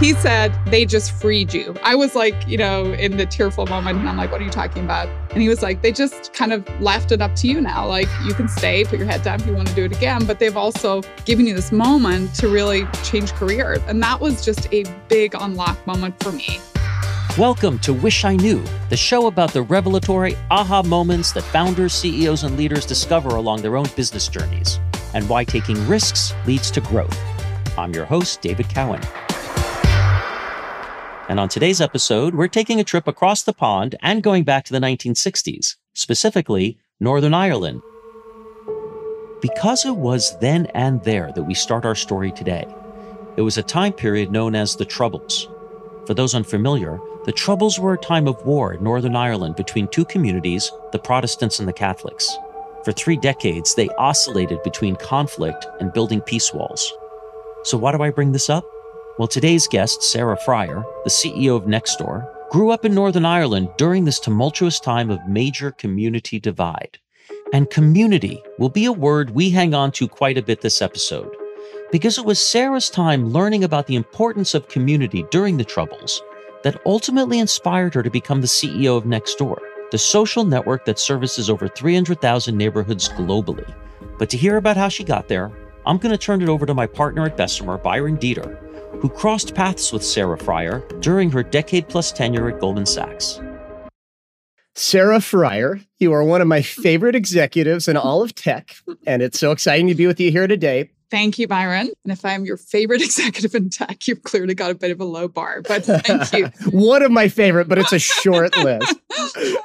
He said, they just freed you. I was like, you know, in the tearful moment, and I'm like, what are you talking about? And he was like, they just kind of left it up to you now. Like, you can stay, put your head down if you want to do it again, but they've also given you this moment to really change career. And that was just a big unlock moment for me. Welcome to Wish I Knew, the show about the revelatory aha moments that founders, CEOs, and leaders discover along their own business journeys and why taking risks leads to growth. I'm your host, David Cowan. And on today's episode, we're taking a trip across the pond and going back to the 1960s, specifically Northern Ireland. Because it was then and there that we start our story today. It was a time period known as the Troubles. For those unfamiliar, the Troubles were a time of war in Northern Ireland between two communities, the Protestants and the Catholics. For three decades, they oscillated between conflict and building peace walls. So, why do I bring this up? Well, today's guest, Sarah Friar, the CEO of Nextdoor, grew up in Northern Ireland during this tumultuous time of major community divide. And community will be a word we hang on to quite a bit this episode, because it was Sarah's time learning about the importance of community during the Troubles that ultimately inspired her to become the CEO of Nextdoor, the social network that services over 300,000 neighborhoods globally. But to hear about how she got there, I'm going to turn it over to my partner at Bessemer, Byron Deeter, who crossed paths with Sarah Friar during her decade plus tenure at Goldman Sachs. Sarah Friar, you are one of my favorite executives in all of tech, and it's so exciting to be with you here today. Thank you, Byron. And if I'm your favorite executive in tech, you've clearly got a bit of a low bar, but thank you. One of my favorite, but it's a short list.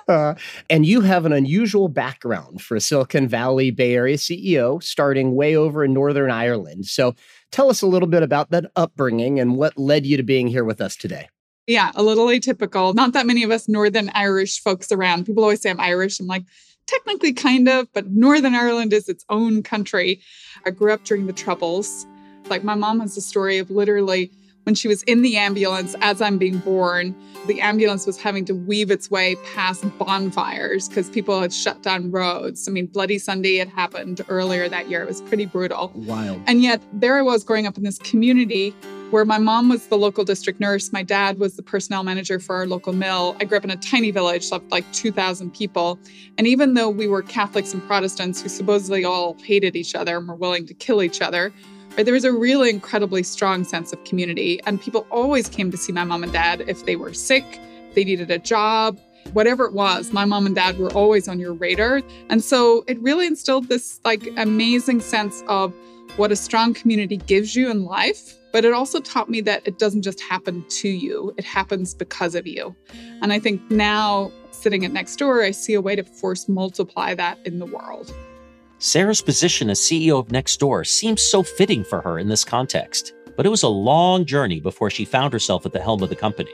Uh, and you have an unusual background for a Silicon Valley Bay Area CEO, starting way over in Northern Ireland. So tell us a little bit about that upbringing and what led you to being here with us today. Yeah, a little atypical. Not that many of us Northern Irish folks around. People always say I'm Irish. I'm like, technically kind of, but Northern Ireland is its own country. I grew up during the Troubles. Like my mom has a story of literally when she was in the ambulance as I'm being born, the ambulance was having to weave its way past bonfires because people had shut down roads. I mean, Bloody Sunday had happened earlier that year. It was pretty brutal. Wild. And yet, there I was growing up in this community where my mom was the local district nurse, my dad was the personnel manager for our local mill. I grew up in a tiny village of like 2,000 people. And even though we were Catholics and Protestants who supposedly all hated each other and were willing to kill each other, there was a really incredibly strong sense of community. And people always came to see my mom and dad if they were sick, they needed a job, whatever it was, my mom and dad were always on your radar. And so it really instilled this like amazing sense of what a strong community gives you in life but it also taught me that it doesn't just happen to you, it happens because of you. And I think now, sitting at Nextdoor, I see a way to force multiply that in the world. Sarah's position as CEO of Nextdoor seems so fitting for her in this context, but it was a long journey before she found herself at the helm of the company.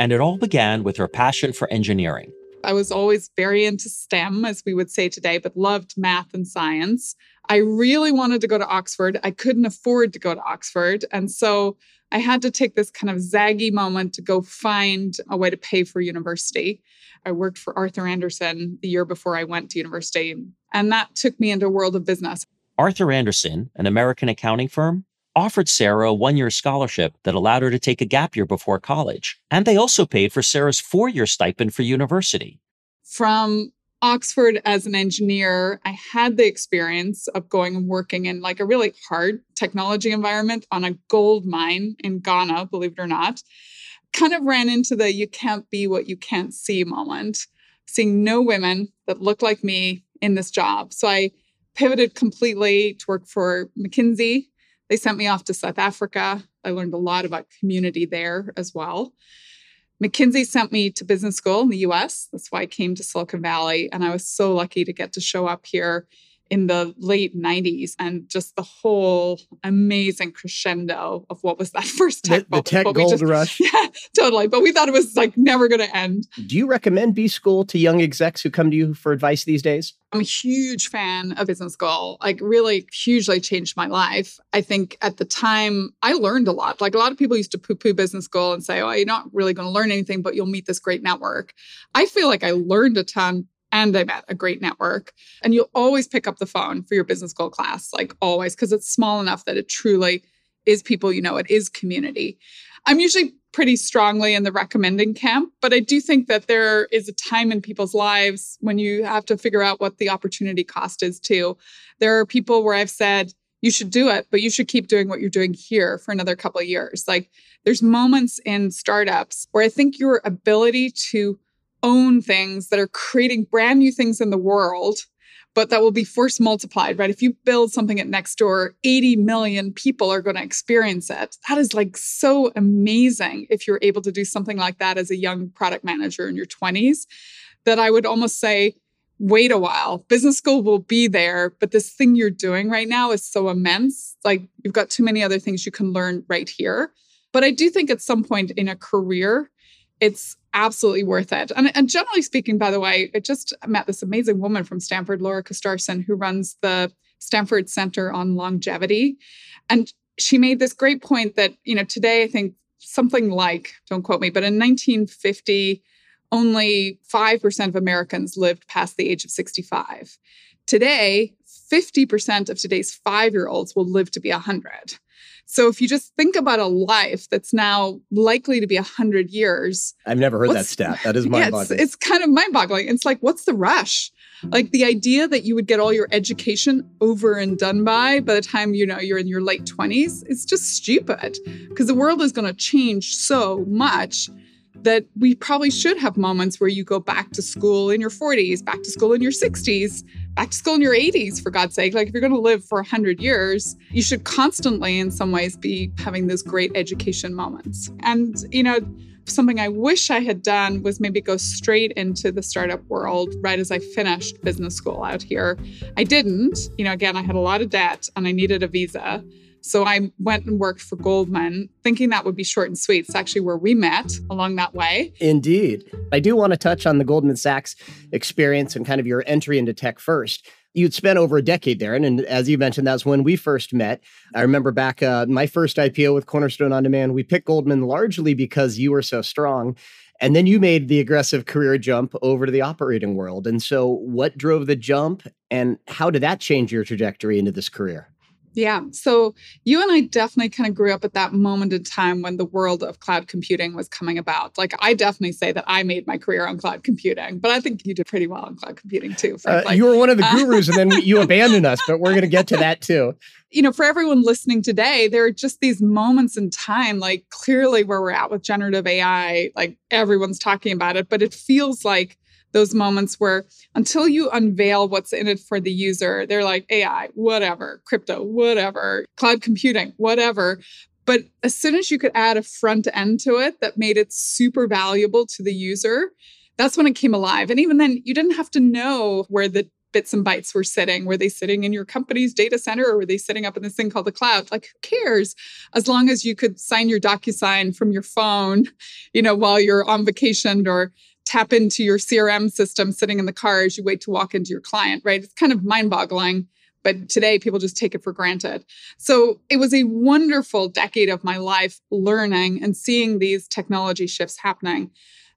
And it all began with her passion for engineering. I was always very into STEM, as we would say today, but loved math and science. I really wanted to go to Oxford. I couldn't afford to go to Oxford. And so I had to take this kind of zaggy moment to go find a way to pay for university. I worked for Arthur Andersen the year before I went to university, and that took me into a world of business. Arthur Andersen, an American accounting firm, offered Sarah a one year scholarship that allowed her to take a gap year before college. And they also paid for Sarah's four year stipend for university. From Oxford as an engineer, I had the experience of going and working in like a really hard technology environment on a gold mine in Ghana, believe it or not. Kind of ran into the you can't be what you can't see moment, seeing no women that look like me in this job. So I pivoted completely to work for McKinsey. They sent me off to South Africa. I learned a lot about community there as well. McKinsey sent me to business school in the US. That's why I came to Silicon Valley. And I was so lucky to get to show up here in the late 90s and just the whole amazing crescendo of what was that first tech the, the tech gold just, rush. Yeah totally. But we thought it was like never going to end. Do you recommend b school to young execs who come to you for advice these days? I'm a huge fan of business school. Like really hugely changed my life. I think at the time i learned a lot. Like a lot of people used to poo-poo business school and say oh you're not really going to learn anything but you'll meet this great network. I feel like i learned a ton and I met a great network. And you'll always pick up the phone for your business school class, like always, because it's small enough that it truly is people you know, it is community. I'm usually pretty strongly in the recommending camp, but I do think that there is a time in people's lives when you have to figure out what the opportunity cost is too. There are people where I've said, you should do it, but you should keep doing what you're doing here for another couple of years. Like there's moments in startups where I think your ability to own things that are creating brand new things in the world but that will be force multiplied, right? If you build something at Nextdoor, 80 million people are going to experience it. That is like so amazing if you're able to do something like that as a young product manager in your 20s, that I would almost say, wait a while. Business school will be there, but this thing you're doing right now is so immense. Like you've got too many other things you can learn right here. But I do think at some point in a career, it's absolutely worth it. And, and, generally speaking, by the way, I just met this amazing woman from Stanford, Laura Carstensen, who runs the Stanford Center on Longevity. And she made this great point that, you know, today I think something like, don't quote me, but in 1950, only 5% of Americans lived past the age of 65. Today, 50% of today's five year olds will live to be 100. So if you just think about a life that's now likely to be 100 years. I've never heard that stat. That is mind boggling. Yeah, it's, it's kind of mind boggling. It's like, what's the rush? Like the idea that you would get all your education over and done by by the time you know you're in your late 20s, it's just stupid because the world is going to change so much that we probably should have moments where you go back to school in your 40s, back to school in your 60s, back to school in your 80s, for God's sake. Like, if you're going to live for 100 years, you should constantly, in some ways, be having those great education moments. And, you know, something I wish I had done was maybe go straight into the startup world right as I finished business school out here. I didn't. You know, again, I had a lot of debt and I needed a visa. So I went and worked for Goldman, thinking that would be short and sweet. It's actually where we met along that way. Indeed. I do want to touch on the Goldman Sachs experience and kind of your entry into tech first you'd spent over a decade there. And, and, as you mentioned, that's when we first met. I remember back uh, my first IPO with Cornerstone OnDemand, we picked Goldman largely because you were so strong. And then you made the aggressive career jump over to the operating world. And so, what drove the jump and how did that change your trajectory into this career? Yeah. So you and I definitely kind of grew up at that moment in time when the world of cloud computing was coming about. Like, I definitely say that I made my career on cloud computing, but I think you did pretty well on cloud computing too. Uh, you were one of the uh, gurus and then you abandoned us, but we're going to get to that too. You know, for everyone listening today, there are just these moments in time, like clearly where we're at with generative AI, like everyone's talking about it, but it feels like those moments where until you unveil what's in it for the user, they're like AI, whatever, crypto, whatever, cloud computing, whatever. But as soon as you could add a front end to it that made it super valuable to the user, that's when it came alive. And even then, you didn't have to know where the bits and bytes were sitting. Were they sitting in your company's data center or were they sitting up in this thing called the cloud? Like, who cares? As long as you could sign your DocuSign from your phone, you know, while you're on vacation or tap into your CRM system sitting in the car as you wait to walk into your client, right? It's kind of mind boggling. But today, people just take it for granted. So it was a wonderful decade of my life learning and seeing these technology shifts happening.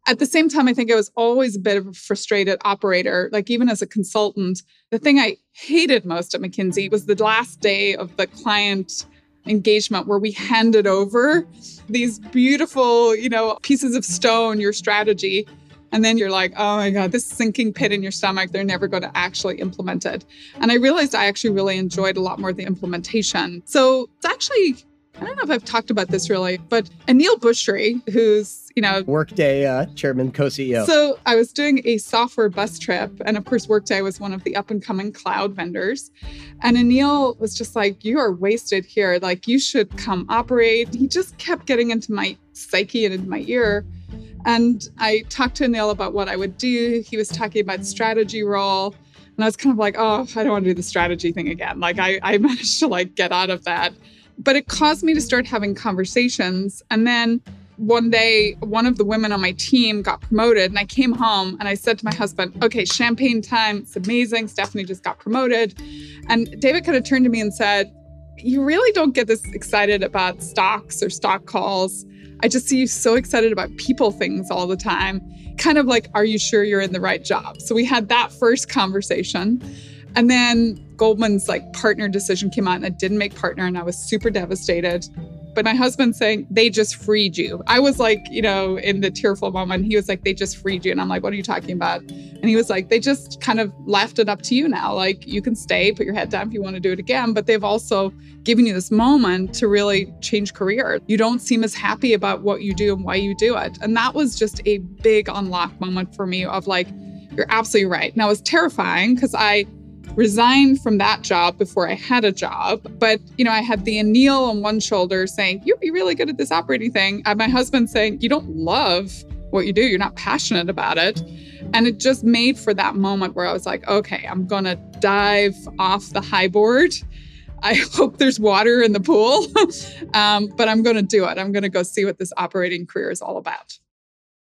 At the same time, I think I was always a bit of a frustrated operator. Like, even as a consultant, the thing I hated most at McKinsey was the last day of the client engagement where we handed over these beautiful, you know, pieces of stone, your strategy, and then you're like, oh my God, this sinking pit in your stomach, they're never going to actually implement it. And I realized I actually really enjoyed a lot more the implementation. So it's actually, I don't know if I've talked about this really, but Aneel Bhusri, who's, you know, Workday uh, chairman, co CEO. So I was doing a software bus trip. And of course, Workday was one of the up and coming cloud vendors. And Anil was just like, you are wasted here. Like, you should come operate. He just kept getting into my psyche and into my ear. And I talked to Neil about what I would do. He was talking about strategy role. And I was kind of like, oh, I don't want to do the strategy thing again. Like I, I managed to like get out of that. But it caused me to start having conversations. And then one day, one of the women on my team got promoted, and I came home and I said to my husband, Okay, champagne time. It's amazing. Stephanie just got promoted. And David kind of turned to me and said, You really don't get this excited about stocks or stock calls. I just see you so excited about people things all the time. Kind of like, are you sure you're in the right job? So we had that first conversation. And then Goldman's like partner decision came out and I didn't make partner and I was super devastated. But my husband saying, they just freed you. I was like, you know, in the tearful moment, he was like, they just freed you. And I'm like, what are you talking about? And he was like, they just kind of left it up to you now. Like, you can stay, put your head down if you want to do it again. But they've also given you this moment to really change career. You don't seem as happy about what you do and why you do it. And that was just a big unlock moment for me of like, you're absolutely right. Now, it was terrifying because I resigned from that job before I had a job. But, you know, I had the Aneel on one shoulder saying, You'd be really good at this operating thing. And my husband saying, You don't love what you do, you're not passionate about it. And it just made for that moment where I was like, Okay, I'm going to dive off the high board. I hope there's water in the pool, um, but I'm going to do it. I'm going to go see what this operating career is all about.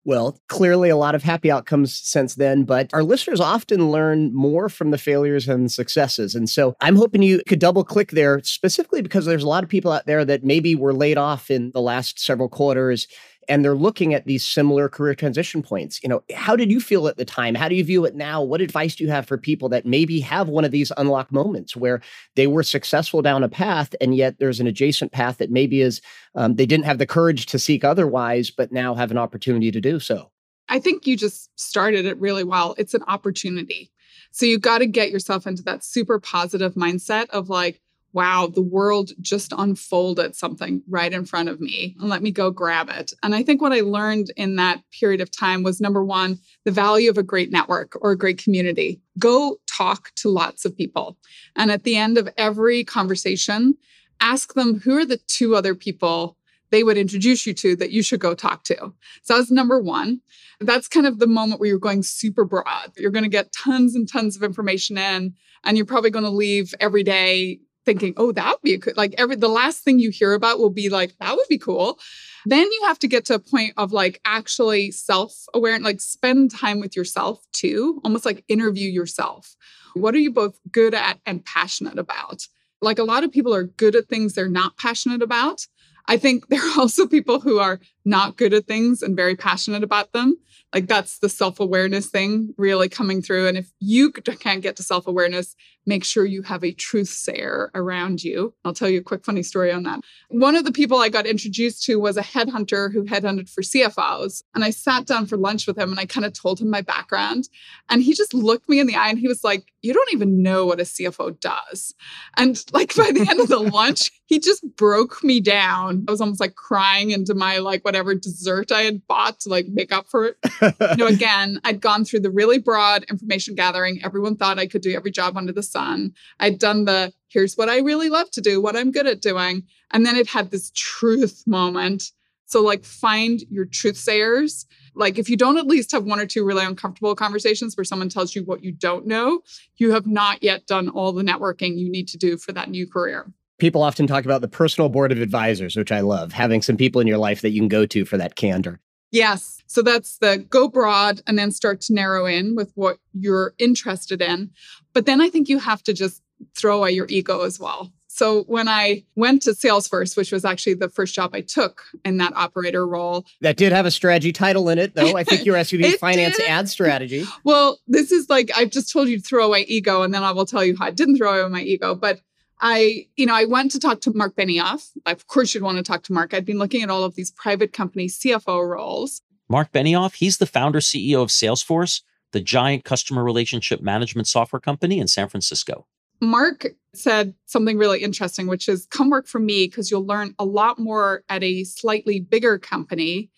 Well, clearly a lot of happy outcomes since then, but our listeners often learn more from the failures and successes. And so I'm hoping you could double click there specifically because there's a lot of people out there that maybe were laid off in the last several quarters and they're looking at these similar career transition points. You know, how did you feel at the time? How do you view it now? What advice do you have for people that maybe have one of these unlock moments where they were successful down a path and yet there's an adjacent path that maybe is um, they didn't have the courage to seek otherwise, but now have an opportunity to do so? I think you just started it really well. It's an opportunity. So you got to get yourself into that super positive mindset of like, wow, the world just unfolded something right in front of me and let me go grab it. And I think what I learned in that period of time was number one, the value of a great network or a great community. Go talk to lots of people. And at the end of every conversation, ask them who are the two other people they would introduce you to that you should go talk to. So that's number one. That's kind of the moment where you're going super broad. You're going to get tons and tons of information in, and you're probably going to leave every day thinking, oh, that would be a like every, the last thing you hear about will be like, that would be cool. Then you have to get to a point of like actually self aware and like spend time with yourself too, almost like interview yourself. What are you both good at and passionate about? Like a lot of people are good at things they're not passionate about. I think there are also people who are not good at things and very passionate about them. Like that's the self awareness thing really coming through. And if you can't get to self awareness, make sure you have a truth sayer around you. I'll tell you a quick funny story on that. One of the people I got introduced to was a headhunter who headhunted for CFOs. And I sat down for lunch with him and I kind of told him my background. And he just looked me in the eye and he was like, You don't even know what a CFO does. And like by the end of the lunch, he just broke me down. I was almost like crying into my like whatever dessert I had bought to like make up for it. you know, again, I'd gone through the really broad information gathering. Everyone thought I could do every job under the sun. I'd done the here's what I really love to do, what I'm good at doing. And then it had this truth moment. So, like, find your truth sayers. Like, if you don't at least have one or two really uncomfortable conversations where someone tells you what you don't know, you have not yet done all the networking you need to do for that new career. People often talk about the personal board of advisors, which I love, having some people in your life that you can go to for that candor. Yes. So that's the go broad and then start to narrow in with what you're interested in. But then I think you have to just throw away your ego as well. So when I went to Salesforce, which was actually the first job I took in that operator role, that did have a strategy title in it, though. I think your SVP finance did. ad strategy. Well, this is like I've just told you to throw away ego, and then I will tell you how I didn't throw away my ego. But I, you know, I went to talk to Mark Benioff. Of course, you'd want to talk to Mark. I'd been looking at all of these private company CFO roles. Mark Benioff, he's the founder CEO of Salesforce, the giant customer relationship management software company in San Francisco. Mark said something really interesting, which is come work for me because you'll learn a lot more at a slightly bigger company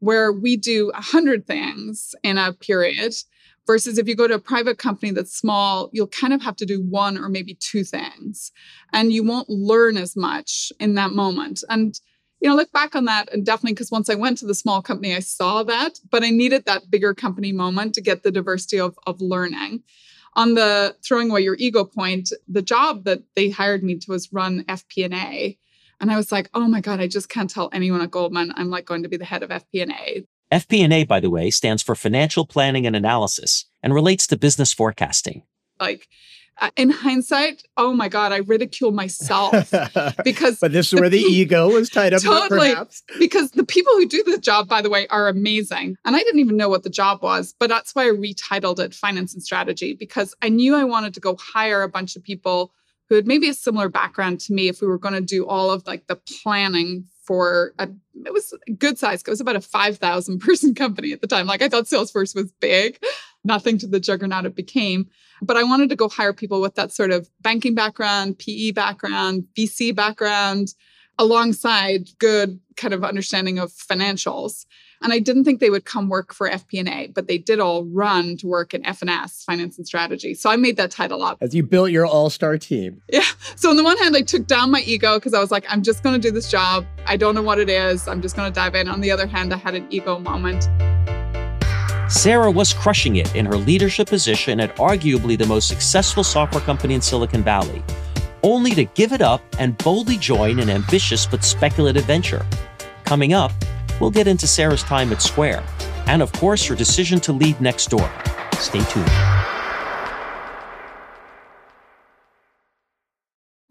where we do a hundred things in a period Versus if you go to a private company that's small, you'll kind of have to do one or maybe two things. And you won't learn as much in that moment. And, you know, look back on that and definitely because once I went to the small company, I saw that, but I needed that bigger company moment to get the diversity of, of learning. On the throwing away your ego point, the job that they hired me to was run FP&A. And I was like, oh my God, I just can't tell anyone at Goldman I'm like going to be the head of FP&A. FP&A, by the way, stands for Financial Planning and Analysis and relates to business forecasting. Like uh, in hindsight, oh my God, I ridicule myself because. but this is where the, the ego was tied up. Totally. Perhaps. Because the people who do the job, by the way, are amazing. And I didn't even know what the job was, but that's why I retitled it Finance and Strategy because I knew I wanted to go hire a bunch of people who had maybe a similar background to me if we were going to do all of like the planning for a it was a good size. It was about a 5,000 person company at the time. Like I thought Salesforce was big, nothing to the juggernaut it became. But I wanted to go hire people with that sort of banking background, PE background, VC background, alongside good kind of understanding of financials. And I didn't think they would come work for FP&A, but they did all run to work in FNS, finance and strategy. So I made that title up. As you built your all-star team. Yeah. So on the one hand, I took down my ego because I was like, I'm just going to do this job. I don't know what it is. I'm just going to dive in. On the other hand, I had an ego moment. Sarah was crushing it in her leadership position at arguably the most successful software company in Silicon Valley, only to give it up and boldly join an ambitious but speculative venture. Coming up, We'll get into Sarah's time at Square, and of course, her decision to leave Nextdoor. Stay tuned.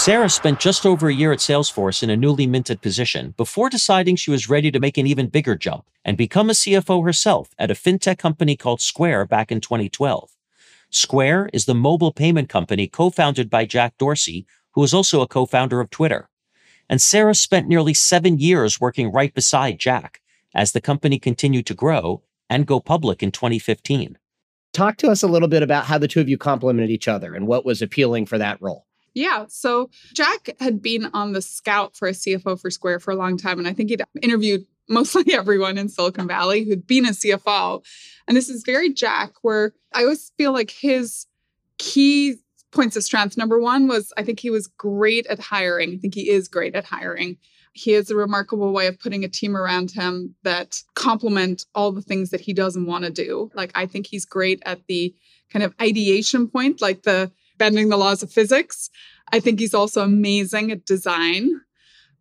Sarah spent just over a year at Salesforce in a newly minted position before deciding she was ready to make an even bigger jump and become a CFO herself at a fintech company called Square back in 2012. Square is the mobile payment company co founded by Jack Dorsey, who is also a co founder of Twitter. And Sarah spent nearly seven years working right beside Jack as the company continued to grow and go public in 2015. Talk to us a little bit about how the two of you complemented each other and what was appealing for that role. Yeah. So Jack had been on the scout for a CFO for Square for a long time. And I think he'd interviewed mostly everyone in Silicon Valley who'd been a CFO. And this is very Jack, where I always feel like his key points of strength number one was I think he was great at hiring. I think he is great at hiring. He has a remarkable way of putting a team around him that complement all the things that he doesn't want to do. Like, I think he's great at the kind of ideation point, like the bending the laws of physics. I think he's also amazing at design,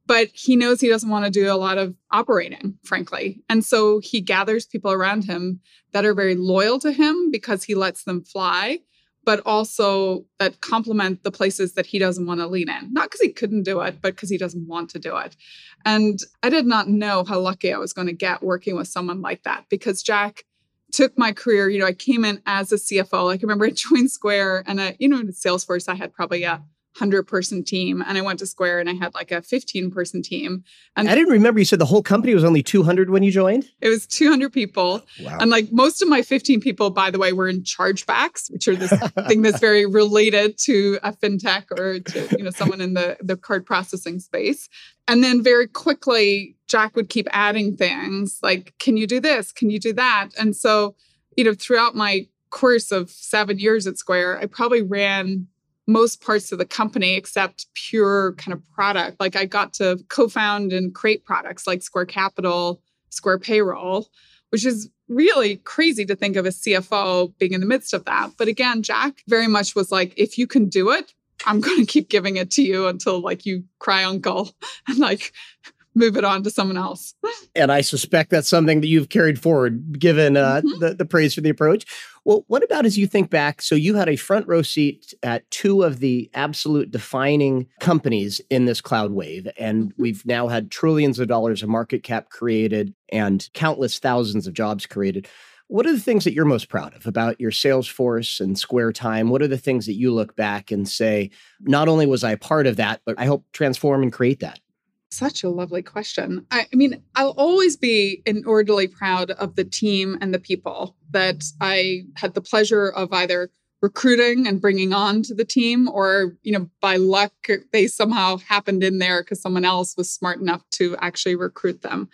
but he knows he doesn't want to do a lot of operating, frankly. And so he gathers people around him that are very loyal to him because he lets them fly, but also that complement the places that he doesn't want to lean in. Not because he couldn't do it, but because he doesn't want to do it. And I did not know how lucky I was going to get working with someone like that because Jack took my career, you know, I came in as a CFO. Like I remember I joined Square and I, you know, in Salesforce, I had probably a 100 person team and I went to Square and I had like a 15 person team. And I didn't remember you said the whole company was only 200 when you joined? It was 200 people. Wow. And like most of my 15 people, by the way, were in chargebacks, which are this thing that's very related to a fintech or to, you know, someone in the, the card processing space. And then very quickly, Jack would keep adding things like, can you do this? Can you do that? And so, you know, throughout my course of seven years at Square, I probably ran most parts of the company except pure kind of product. Like I got to co-found and create products like Square Capital, Square Payroll, which is really crazy to think of a CFO being in the midst of that. But again, Jack very much was like, if you can do it, I'm going to keep giving it to you until like you cry uncle and like move it on to someone else. and I suspect that's something that you've carried forward, given uh, mm-hmm. the, the praise for the approach. Well, what about as you think back? So you had a front row seat at two of the absolute defining companies in this cloud wave. And mm-hmm. we've now had trillions of dollars of market cap created and countless thousands of jobs created. What are the things that you're most proud of about your Salesforce and Square Time? What are the things that you look back and say, not only was I part of that, but I help transform and create that? Such a lovely question. I, I, mean, I'll always be inordinately proud of the team and the people that I had the pleasure of either recruiting and bringing on to the team or you know by luck they somehow happened in there because someone else was smart enough to actually recruit them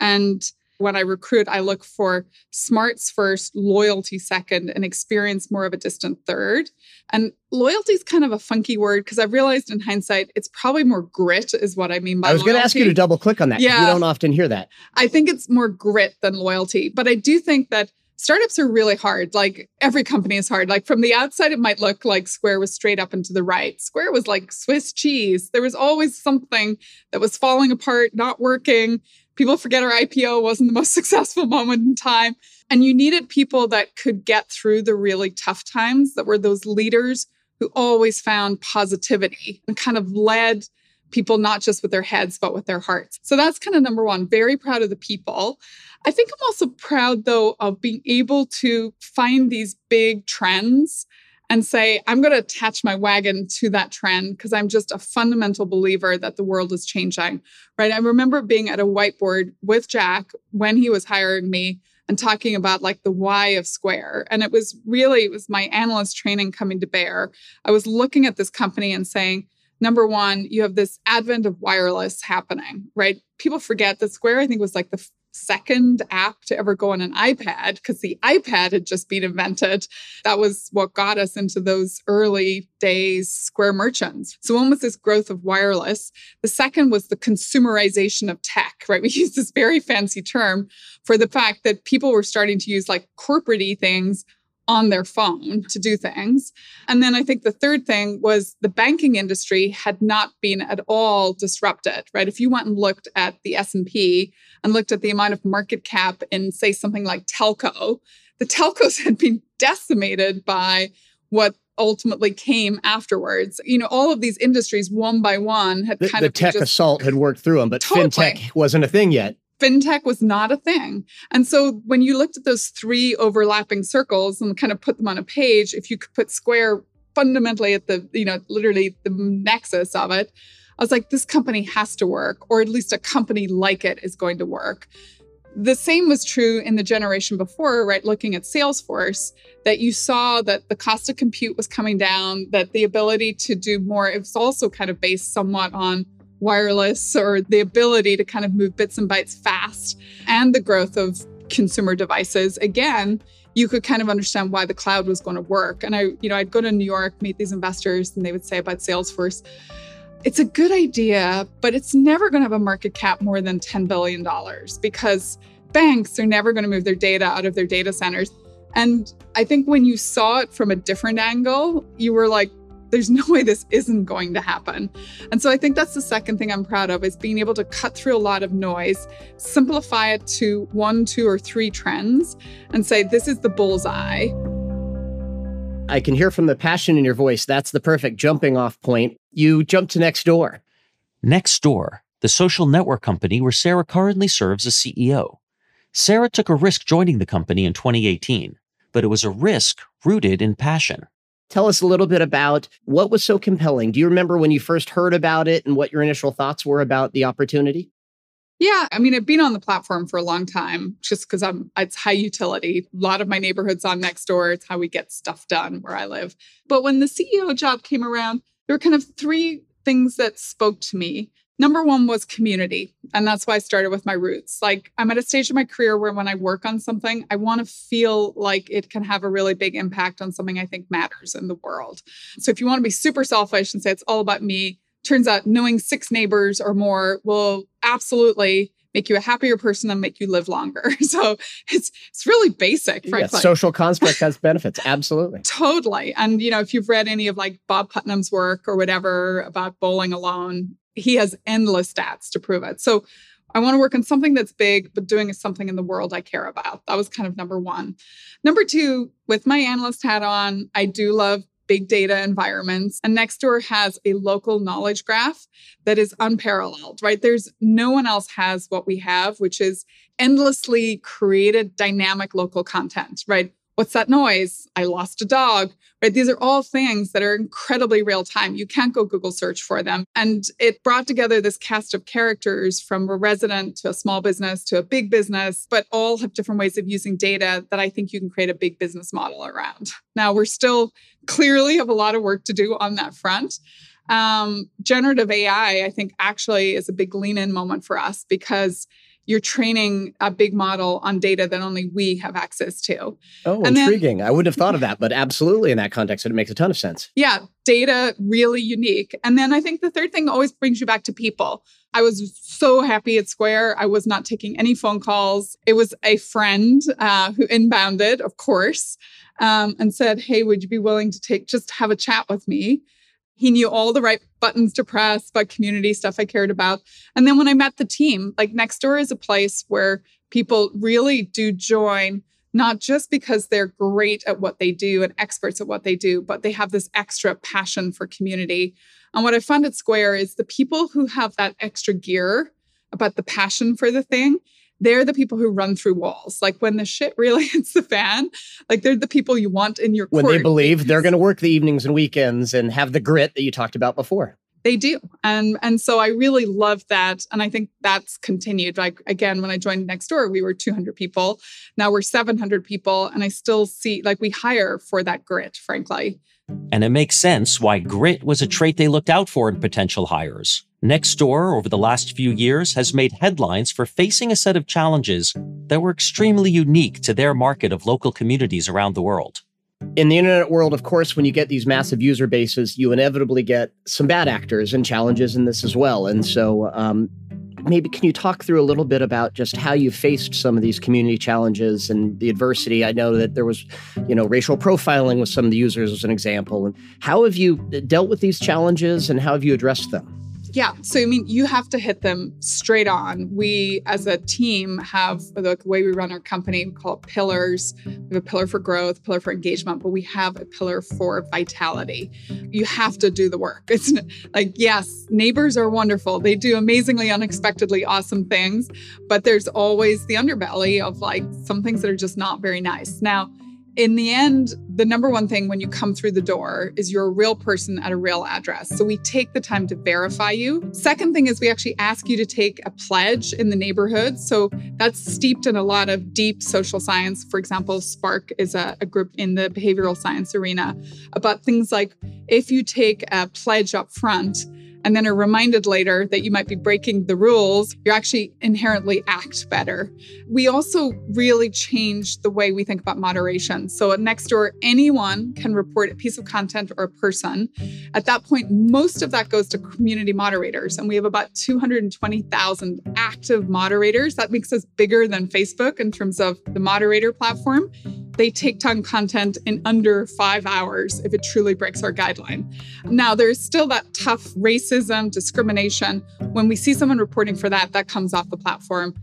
and when I recruit, I look for smarts first, loyalty second, and experience more of a distant third. And loyalty is kind of a funky word because I've realized in hindsight, it's probably more grit, is what I mean by loyalty. I was going to ask you to double click on that. Yeah. You don't often hear that. I think it's more grit than loyalty. But I do think that startups are really hard. Like every company is hard. Like from the outside, it might look like Square was straight up and to the right. Square was like Swiss cheese. There was always something that was falling apart, not working. People forget our IPO wasn't the most successful moment in time. And you needed people that could get through the really tough times, that were those leaders who always found positivity and kind of led people not just with their heads, but with their hearts. So that's kind of number one. Very proud of the people. I think I'm also proud, though, of being able to find these big trends and say, I'm going to attach my wagon to that trend because I'm just a fundamental believer that the world is changing. Right. I remember being at a whiteboard with Jack when he was hiring me and talking about like the why of Square. And it was really, it was my analyst training coming to bear. I was looking at this company and saying, number one, you have this advent of wireless happening, right? People forget that Square, I think, was like the second app to ever go on an iPad because the iPad had just been invented. That was what got us into those early days Square merchants. So one was this growth of wireless. The second was the consumerization of tech, right? We use this very fancy term for the fact that people were starting to use like corporate things on their phone to do things. And then I think the third thing was the banking industry had not been at all disrupted, right? If you went and looked at the S&P and looked at the amount of market cap in say something like telco, the telcos had been decimated by what ultimately came afterwards. You know, all of these industries one by one had the, kind the of the tech just, assault had worked through them, but Totally. fintech wasn't a thing yet fintech was not a thing. And so when you looked at those three overlapping circles and kind of put them on a page, if you could put Square fundamentally at the, you know, literally the nexus of it, I was like, this company has to work, or at least a company like it is going to work. The same was true in the generation before, right? Looking at Salesforce, that you saw that the cost of compute was coming down, that the ability to do more, it was also kind of based somewhat on wireless or the ability to kind of move bits and bytes fast and the growth of consumer devices again you could kind of understand why the cloud was going to work. And i you know i'd go to new york meet these investors and they would say about salesforce it's a good idea but it's never going to have a market cap more than 10 billion dollars because banks are never going to move their data out of their data centers. And i think when you saw it from a different angle you were like there's no way this isn't going to happen. And so I think that's the second thing I'm proud of is being able to cut through a lot of noise, simplify it to one, two, or three trends and say, this is the bullseye. I can hear from the passion in your voice. That's the perfect jumping off point. You jump to Nextdoor. Next door, the social network company where Sarah currently serves as CEO. Sarah took a risk joining the company in 2018, but it was a risk rooted in passion. Tell us a little bit about what was so compelling. Do you remember when you first heard about it and what your initial thoughts were about the opportunity? Yeah, I mean, I've been on the platform for a long time just because I'm it's high utility. A lot of my neighborhoods on Nextdoor. It's how we get stuff done where I live. But when the CEO job came around, there were kind of three things that spoke to me. Number one was community. And that's why I started with my roots. Like, I'm at a stage of my career where when I work on something, I want to feel like it can have a really big impact on something I think matters in the world. So, if you want to be super selfish and say it's all about me, turns out knowing six neighbors or more will absolutely make you a happier person and make you live longer. So it's it's really basic, frankly. Yeah, social construct has benefits. Absolutely. totally. And you know, if you've read any of like Bob Putnam's work or whatever about bowling alone, he has endless stats to prove it. So I want to work on something that's big, but doing something in the world I care about. That was kind of number one. Number two, with my analyst hat on, I do love big data environments. And Nextdoor has a local knowledge graph that is unparalleled, right? There's no one else has what we have, which is endlessly created dynamic local content, right? What's that noise? I lost a dog, right? These are all things that are incredibly real time. You can't go Google search for them. And it brought together this cast of characters from a resident to a small business to a big business, but all have different ways of using data that I think you can create a big business model around. Now, we're still clearly have a lot of work to do on that front. Um, generative AI, I think, actually is a big lean in moment for us because you're training a big model on data that only we have access to. Oh, and intriguing. Then, I wouldn't have thought of that, but absolutely in that context, it makes a ton of sense. Yeah, data really unique. And then I think the third thing always brings you back to people. I was so happy at Square. I was not taking any phone calls. It was a friend uh, who inbounded, of course, um, and said, Hey, would you be willing to take just have a chat with me? He knew all the right buttons to press, but community stuff I cared about. And then when I met the team, like Nextdoor is a place where people really do join, not just because they're great at what they do and experts at what they do, but they have this extra passion for community. And what I found at Square is the people who have that extra gear about the passion for the thing they're the people who run through walls. Like when the shit really hits the fan, like they're the people you want in your when they believe they're going to work the evenings and weekends and have the grit that you talked about before. They do, and and so I really love that, and I think that's continued. Like again, when I joined Nextdoor, we were 200 people. Now we're 700 people, and I still see like we hire for that grit, frankly. And it makes sense why grit was a trait they looked out for in potential hires. Nextdoor, over the last few years, has made headlines for facing a set of challenges that were extremely unique to their market of local communities around the world. In the internet world, of course, when you get these massive user bases, you inevitably get some bad actors and challenges in this as well. And so, um, maybe can you talk through a little bit about just how you faced some of these community challenges and the adversity? I know that there was, you know, racial profiling with some of the users as an example. And how have you dealt with these challenges and how have you addressed them? Yeah. So, I mean, you have to hit them straight on. We, as a team, have the way we run our company, we call it pillars. We have a pillar for growth, pillar for engagement, but we have a pillar for vitality. You have to do the work. It's like, yes, neighbors are wonderful. They do amazingly, unexpectedly awesome things, but there's always the underbelly of like some things that are just not very nice. Now, in the end, the number one thing when you come through the door is you're a real person at a real address. So we take the time to verify you. Second thing is we actually ask you to take a pledge in the neighborhood. So that's steeped in a lot of deep social science. For example, SPARQ is a, a group in the behavioral science arena about things like if you take a pledge up front, and then are reminded later that you might be breaking the rules, you actually inherently act better. We also really changed the way we think about moderation. So at Nextdoor, anyone can report a piece of content or a person. At that point, most of that goes to community moderators. And we have about 220,000 active moderators. That makes us bigger than Facebook in terms of the moderator platform they take down content in under five hours if it truly breaks our guideline. Now, there's still that tough racism, discrimination. When we see someone reporting for that, that comes off the platform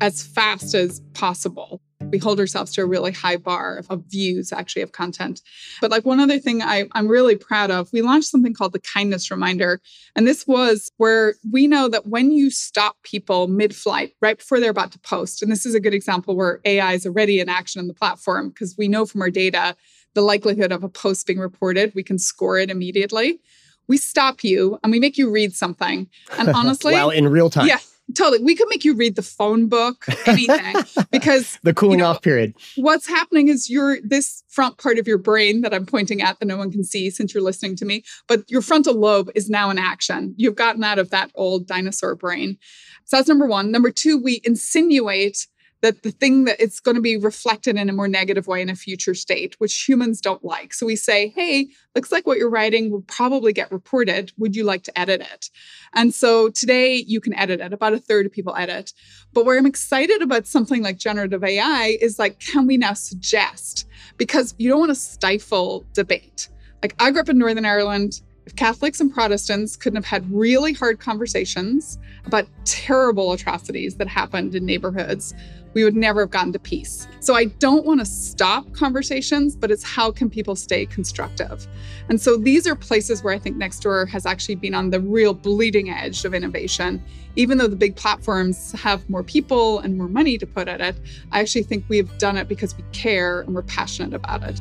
as fast as possible we hold ourselves to a really high bar of, views actually of content. But like one other thing I, i'm really proud of we launched something called the kindness reminder and this was where we know that when you stop people mid-flight right before they're about to post and this is a good example where ai is already in action on the platform because we know from our data the likelihood of a post being reported we can score it immediately. We stop you and we make you read something. And honestly wow in real time. Yeah totally. We could make you read the phone book, anything, because the cooling you know, off period. What's happening is your this front part of your brain that I'm pointing at that no one can see since you're listening to me, but your frontal lobe is now in action. You've gotten out of that old dinosaur brain. So that's number one. Number two, we insinuate that the thing that it's going to be reflected in a more negative way in a future state, which humans don't like. So we say, hey, looks like what you're writing will probably get reported. Would you like to edit it? And so today you can edit it. About a third of people edit. But where I'm excited about something like generative AI is like, can we now suggest? Because you don't want to stifle debate. Like I grew up in Northern Ireland. If Catholics and Protestants couldn't have had really hard conversations about terrible atrocities that happened in neighborhoods, we would never have gotten to peace. So I don't want to stop conversations, but it's how can people stay constructive? And so these are places where I think Nextdoor has actually been on the real bleeding edge of innovation. Even though the big platforms have more people and more money to put at it, I actually think we've done it because we care and we're passionate about it.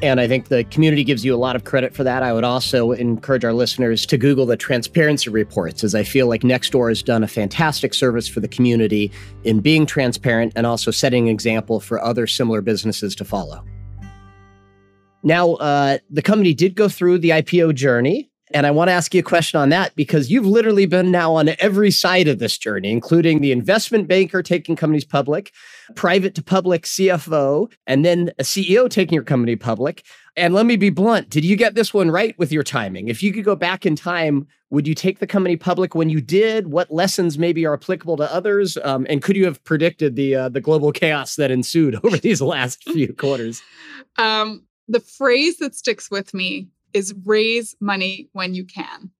And I think the community gives you a lot of credit for that. I would also encourage our listeners to Google the transparency reports, as I feel like Nextdoor has done a fantastic service for the community in being transparent and also setting an example for other similar businesses to follow. Now, uh, the company did go through the IPO journey And I want to ask you a question on that because you've literally been now on every side of this journey, including the investment banker taking companies public, private to public CFO, and then a CEO taking your company public. And let me be blunt did you get this one right with your timing? If you could go back in time, would you take the company public when you did? What lessons maybe are applicable to others? Um, and could you have predicted the uh, the global chaos that ensued over these last few quarters? Um, the phrase that sticks with me is raise money when you can.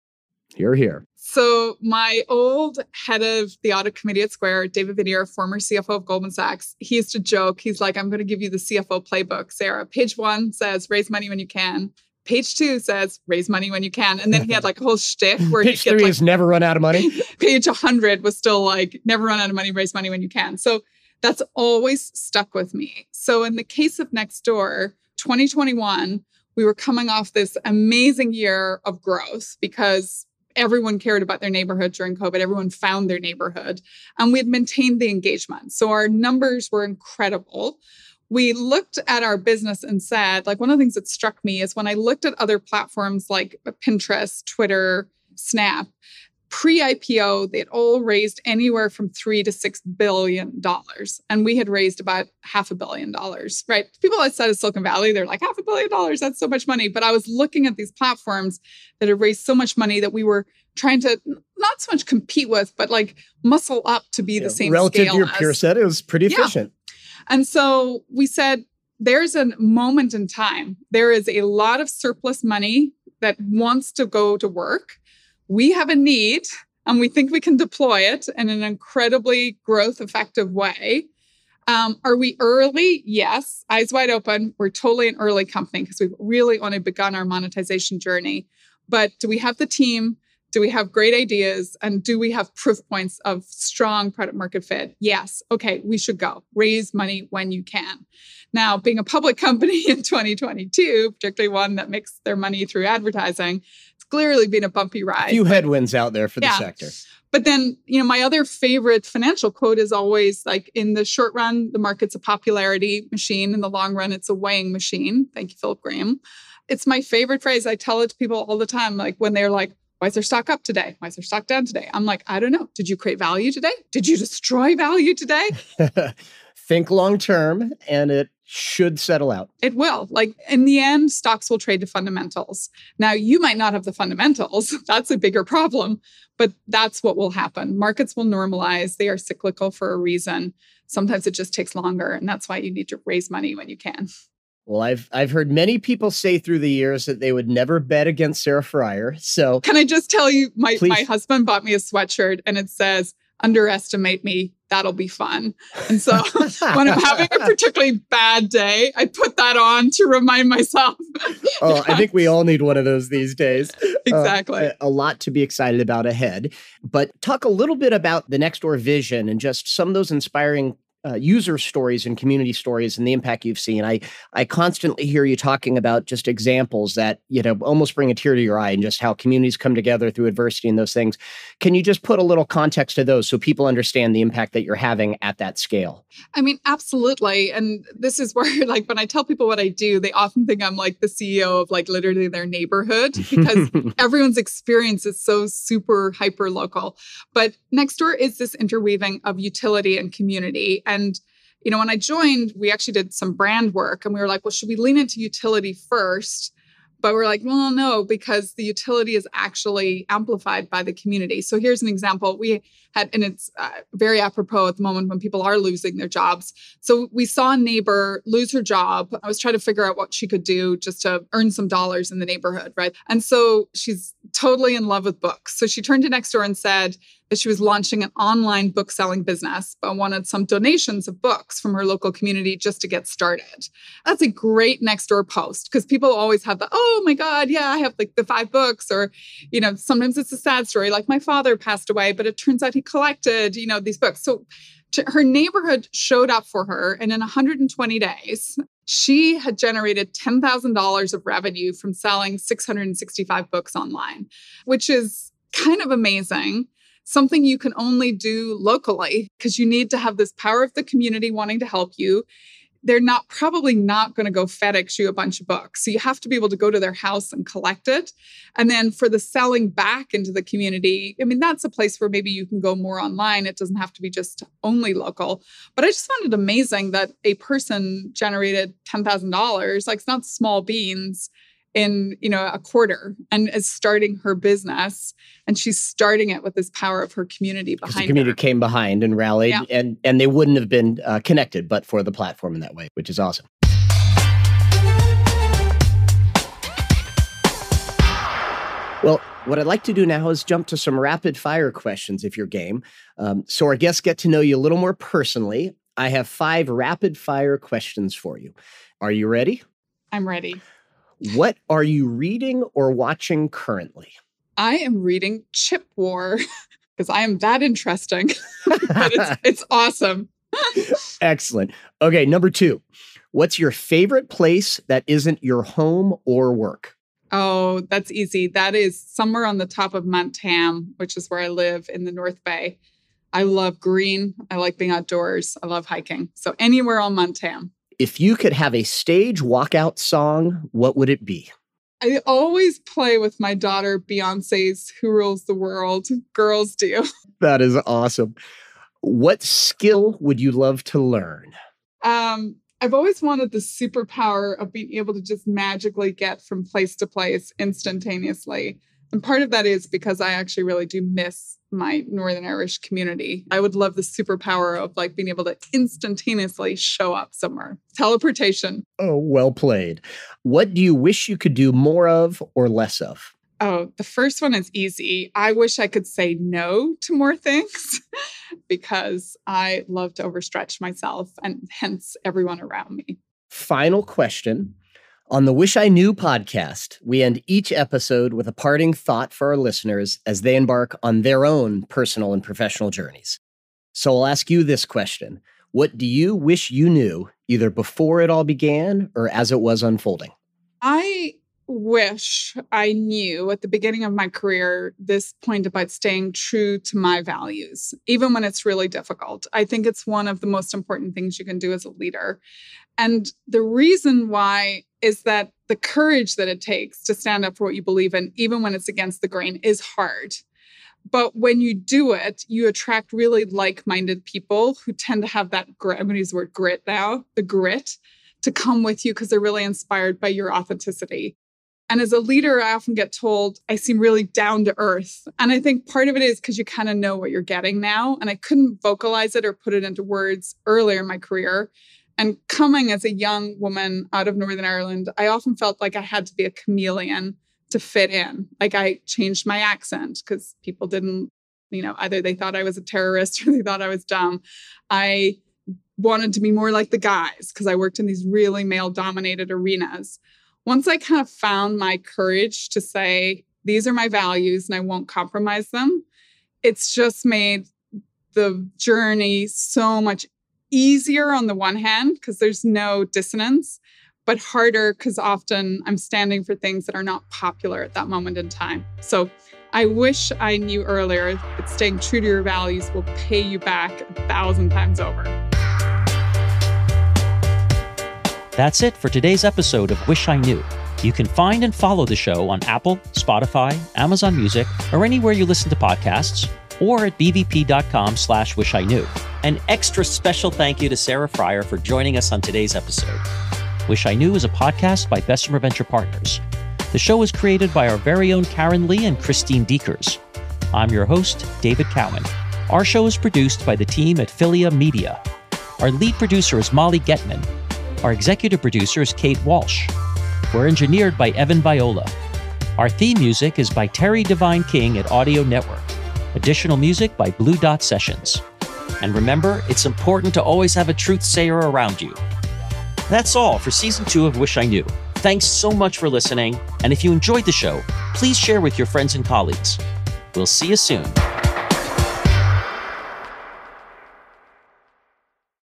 Here, here. So, my old head of the audit committee at Square, David Viniar, former CFO of Goldman Sachs, he used to joke, he's like, I'm going to give you the CFO playbook, Sarah. Page one says, raise money when you can. Page two says, raise money when you can. And then he had like a whole shtick where Page he three like, is never run out of money. page 100 was still like, never run out of money, raise money when you can. So, that's always stuck with me. So, in the case of Nextdoor, 2021, we were coming off this amazing year of growth because everyone cared about their neighborhood during COVID. Everyone found their neighborhood. And we had maintained the engagement. So our numbers were incredible. We looked at our business and said, like, one of the things that struck me is when I looked at other platforms like Pinterest, Twitter, Snap, pre-IPO, they'd all raised anywhere from three to six billion dollars. And we had raised about half a billion dollars, right? People outside of Silicon Valley, they're like, half a billion dollars, that's so much money. But I was looking at these platforms that had raised so much money that we were trying to not so much compete with, but like muscle up to be yeah, the same relative to your peer set. It was pretty efficient. Yeah. And so we said, there's a moment in time. There is a lot of surplus money that wants to go to work we have a need and we think we can deploy it in an incredibly growth effective way. Um, are we early? Yes, eyes wide open. We're totally an early company because we've really only begun our monetization journey. But do we have the team? Do we have great ideas? And do we have proof points of strong product market fit? Yes. Okay, we should go. Raise money when you can. Now, being a public company in 2022, particularly one that makes their money through advertising, it's clearly been a bumpy ride. A few headwinds out there for yeah. the sector. But then, you know, my other favorite financial quote is always like in the short run, the market's a popularity machine. In the long run, it's a weighing machine. Thank you, Philip Graham. It's my favorite phrase. I tell it to people all the time, like when they're like, why is their stock up today? Why is their stock down today? I'm like, I don't know. Did you create value today? Did you destroy value today? Think long term, and it should settle out. It will. Like in the end, stocks will trade to fundamentals. Now, you might not have the fundamentals. That's a bigger problem, but that's what will happen. Markets will normalize. They are cyclical for a reason. Sometimes it just takes longer, and that's why you need to raise money when you can. Well, I've I've heard many people say through the years that they would never bet against Sarah Friar. So can I just tell you, my my husband bought me a sweatshirt and it says underestimate me that'll be fun. And so when i'm having a particularly bad day i put that on to remind myself. Oh i think we all need one of those these days. Exactly. uh, a, a, lot to be excited about ahead. But talk a little bit about the Nextdoor vision and just some of those inspiring uh, user stories and community stories and the impact you've seen. I I constantly hear you talking about just examples that you know almost bring a tear to your eye and just how communities come together through adversity and those things. Can you just put a little context to those so people understand the impact that you're having at that scale? I mean, absolutely. And this is where like when I tell people what I do, they often think I'm like the CEO of like literally their neighborhood because everyone's experience is so super hyper local. But Nextdoor is this interweaving of utility and community and you know, when I joined, we actually did some brand work and we were like, well, should we lean into utility first? But we're like, well, no, because the utility is actually amplified by the community. So here's an example. We had, and it's uh, very apropos at the moment when people are losing their jobs. So we saw a neighbor lose her job. I was trying to figure out what she could do just to earn some dollars in the neighborhood, right? And so she's totally in love with books. So she turned to Nextdoor and said, she was launching an online book selling business, but wanted some donations of books from her local community just to get started. That's a great Nextdoor post because people always have the, oh my God, yeah, I have like the five books. Or, you know, sometimes it's a sad story, like my father passed away, but it turns out he collected, you know, these books. So her neighborhood showed up for her. And in 120 days, she had generated $10,000 of revenue from selling 665 books online, which is kind of amazing something you can only do locally because you need to have this power of the community wanting to help you. they're not probably not going to go FedEx you a bunch of books. So you have to be able to go to their house and collect it. And then for the selling back into the community, I mean, that's a place where maybe you can go more online. It doesn't have to be just only local. But I just found it amazing that a person generated $10,000. Like it's not small beans in you know a quarter and is starting her business and she's starting it with this power of her community behind the community her. came behind and rallied Yeah. and and they wouldn't have been uh, connected but for the platform in that way which is awesome. Well what i'd like to do now is jump to some rapid fire questions if you're game. Um, so our guests get to know you a little more personally. I have five rapid fire questions for you. Are you ready? I'm ready what are you reading or watching currently i am reading chip war because i am that interesting but it's, it's awesome Excellent. Okay, number two. What's your favorite place that isn't your home or work? Oh, that's easy. That is somewhere on the top of Mount Tam, which is where I live in the North Bay. I love green. I like being outdoors. I love hiking. So anywhere on Mount Tam. If you could have a stage walkout song, what would it be? I always play with my daughter Beyonce's Who Rules the World. Girls do. That is awesome. What skill would you love to learn? Um, I've always wanted the superpower of being able to just magically get from place to place instantaneously. And part of that is because I actually really do miss my Northern Irish community. I would love the superpower of like being able to instantaneously show up somewhere. Teleportation. Oh, well played. What do you wish you could do more of or less of? Oh, the first one is easy. I wish I could say no to more things because I love to overstretch myself and hence everyone around me. Final question. On the Wish I Knew podcast, we end each episode with a parting thought for our listeners as they embark on their own personal and professional journeys. So I'll ask you this question What do you wish you knew either before it all began or as it was unfolding? I wish I knew at the beginning of my career this point about staying true to my values, even when it's really difficult. I think it's one of the most important things you can do as a leader. And the reason why is that the courage that it takes to stand up for what you believe in, even when it's against the grain, is hard. But when you do it, you attract really like minded people who tend to have that grit. I'm going to use the word grit now, the grit to come with you because they're really inspired by your authenticity. And as a leader, I often get told I seem really down to earth. And I think part of it is because you kind of know what you're getting now. And I couldn't vocalize it or put it into words earlier in my career. And coming as a young woman out of Northern Ireland, I often felt like I had to be a chameleon to fit in. Like I changed my accent because people didn't, you know, either they thought I was a terrorist or they thought I was dumb. I wanted to be more like the guys because I worked in these really male dominated arenas once I kind of found my courage to say, these are my values and I won't compromise them, it's just made the journey so much easier on the one hand, because there's no dissonance, but harder because often I'm standing for things that are not popular at that moment in time. So I wish I knew earlier that staying true to your values will pay you back a thousand times over. That's it for today's episode of Wish I Knew. You can find and follow the show on Apple, Spotify, Amazon Music, or anywhere you listen to podcasts, or at bvp.com slash wish I knew. An extra special thank you to Sarah Friar for joining us on today's episode. Wish I Knew is a podcast by Bessemer Venture Partners. The show is created by our very own Karen Lee and Christine Deekers. I'm your host, David Cowan. Our show is produced by the team at Philia Media. Our lead producer is Molly Getman. Our executive producer is Kate Walsh. We're engineered by Evan Viola. Our theme music is by Terry Devine-King at Audio Network. Additional music by Blue Dot Sessions. And remember, it's important to always have a truth sayer around you. That's all for season two of Wish I Knew. Thanks so much for listening. And if you enjoyed the show, please share with your friends and colleagues. We'll see you soon.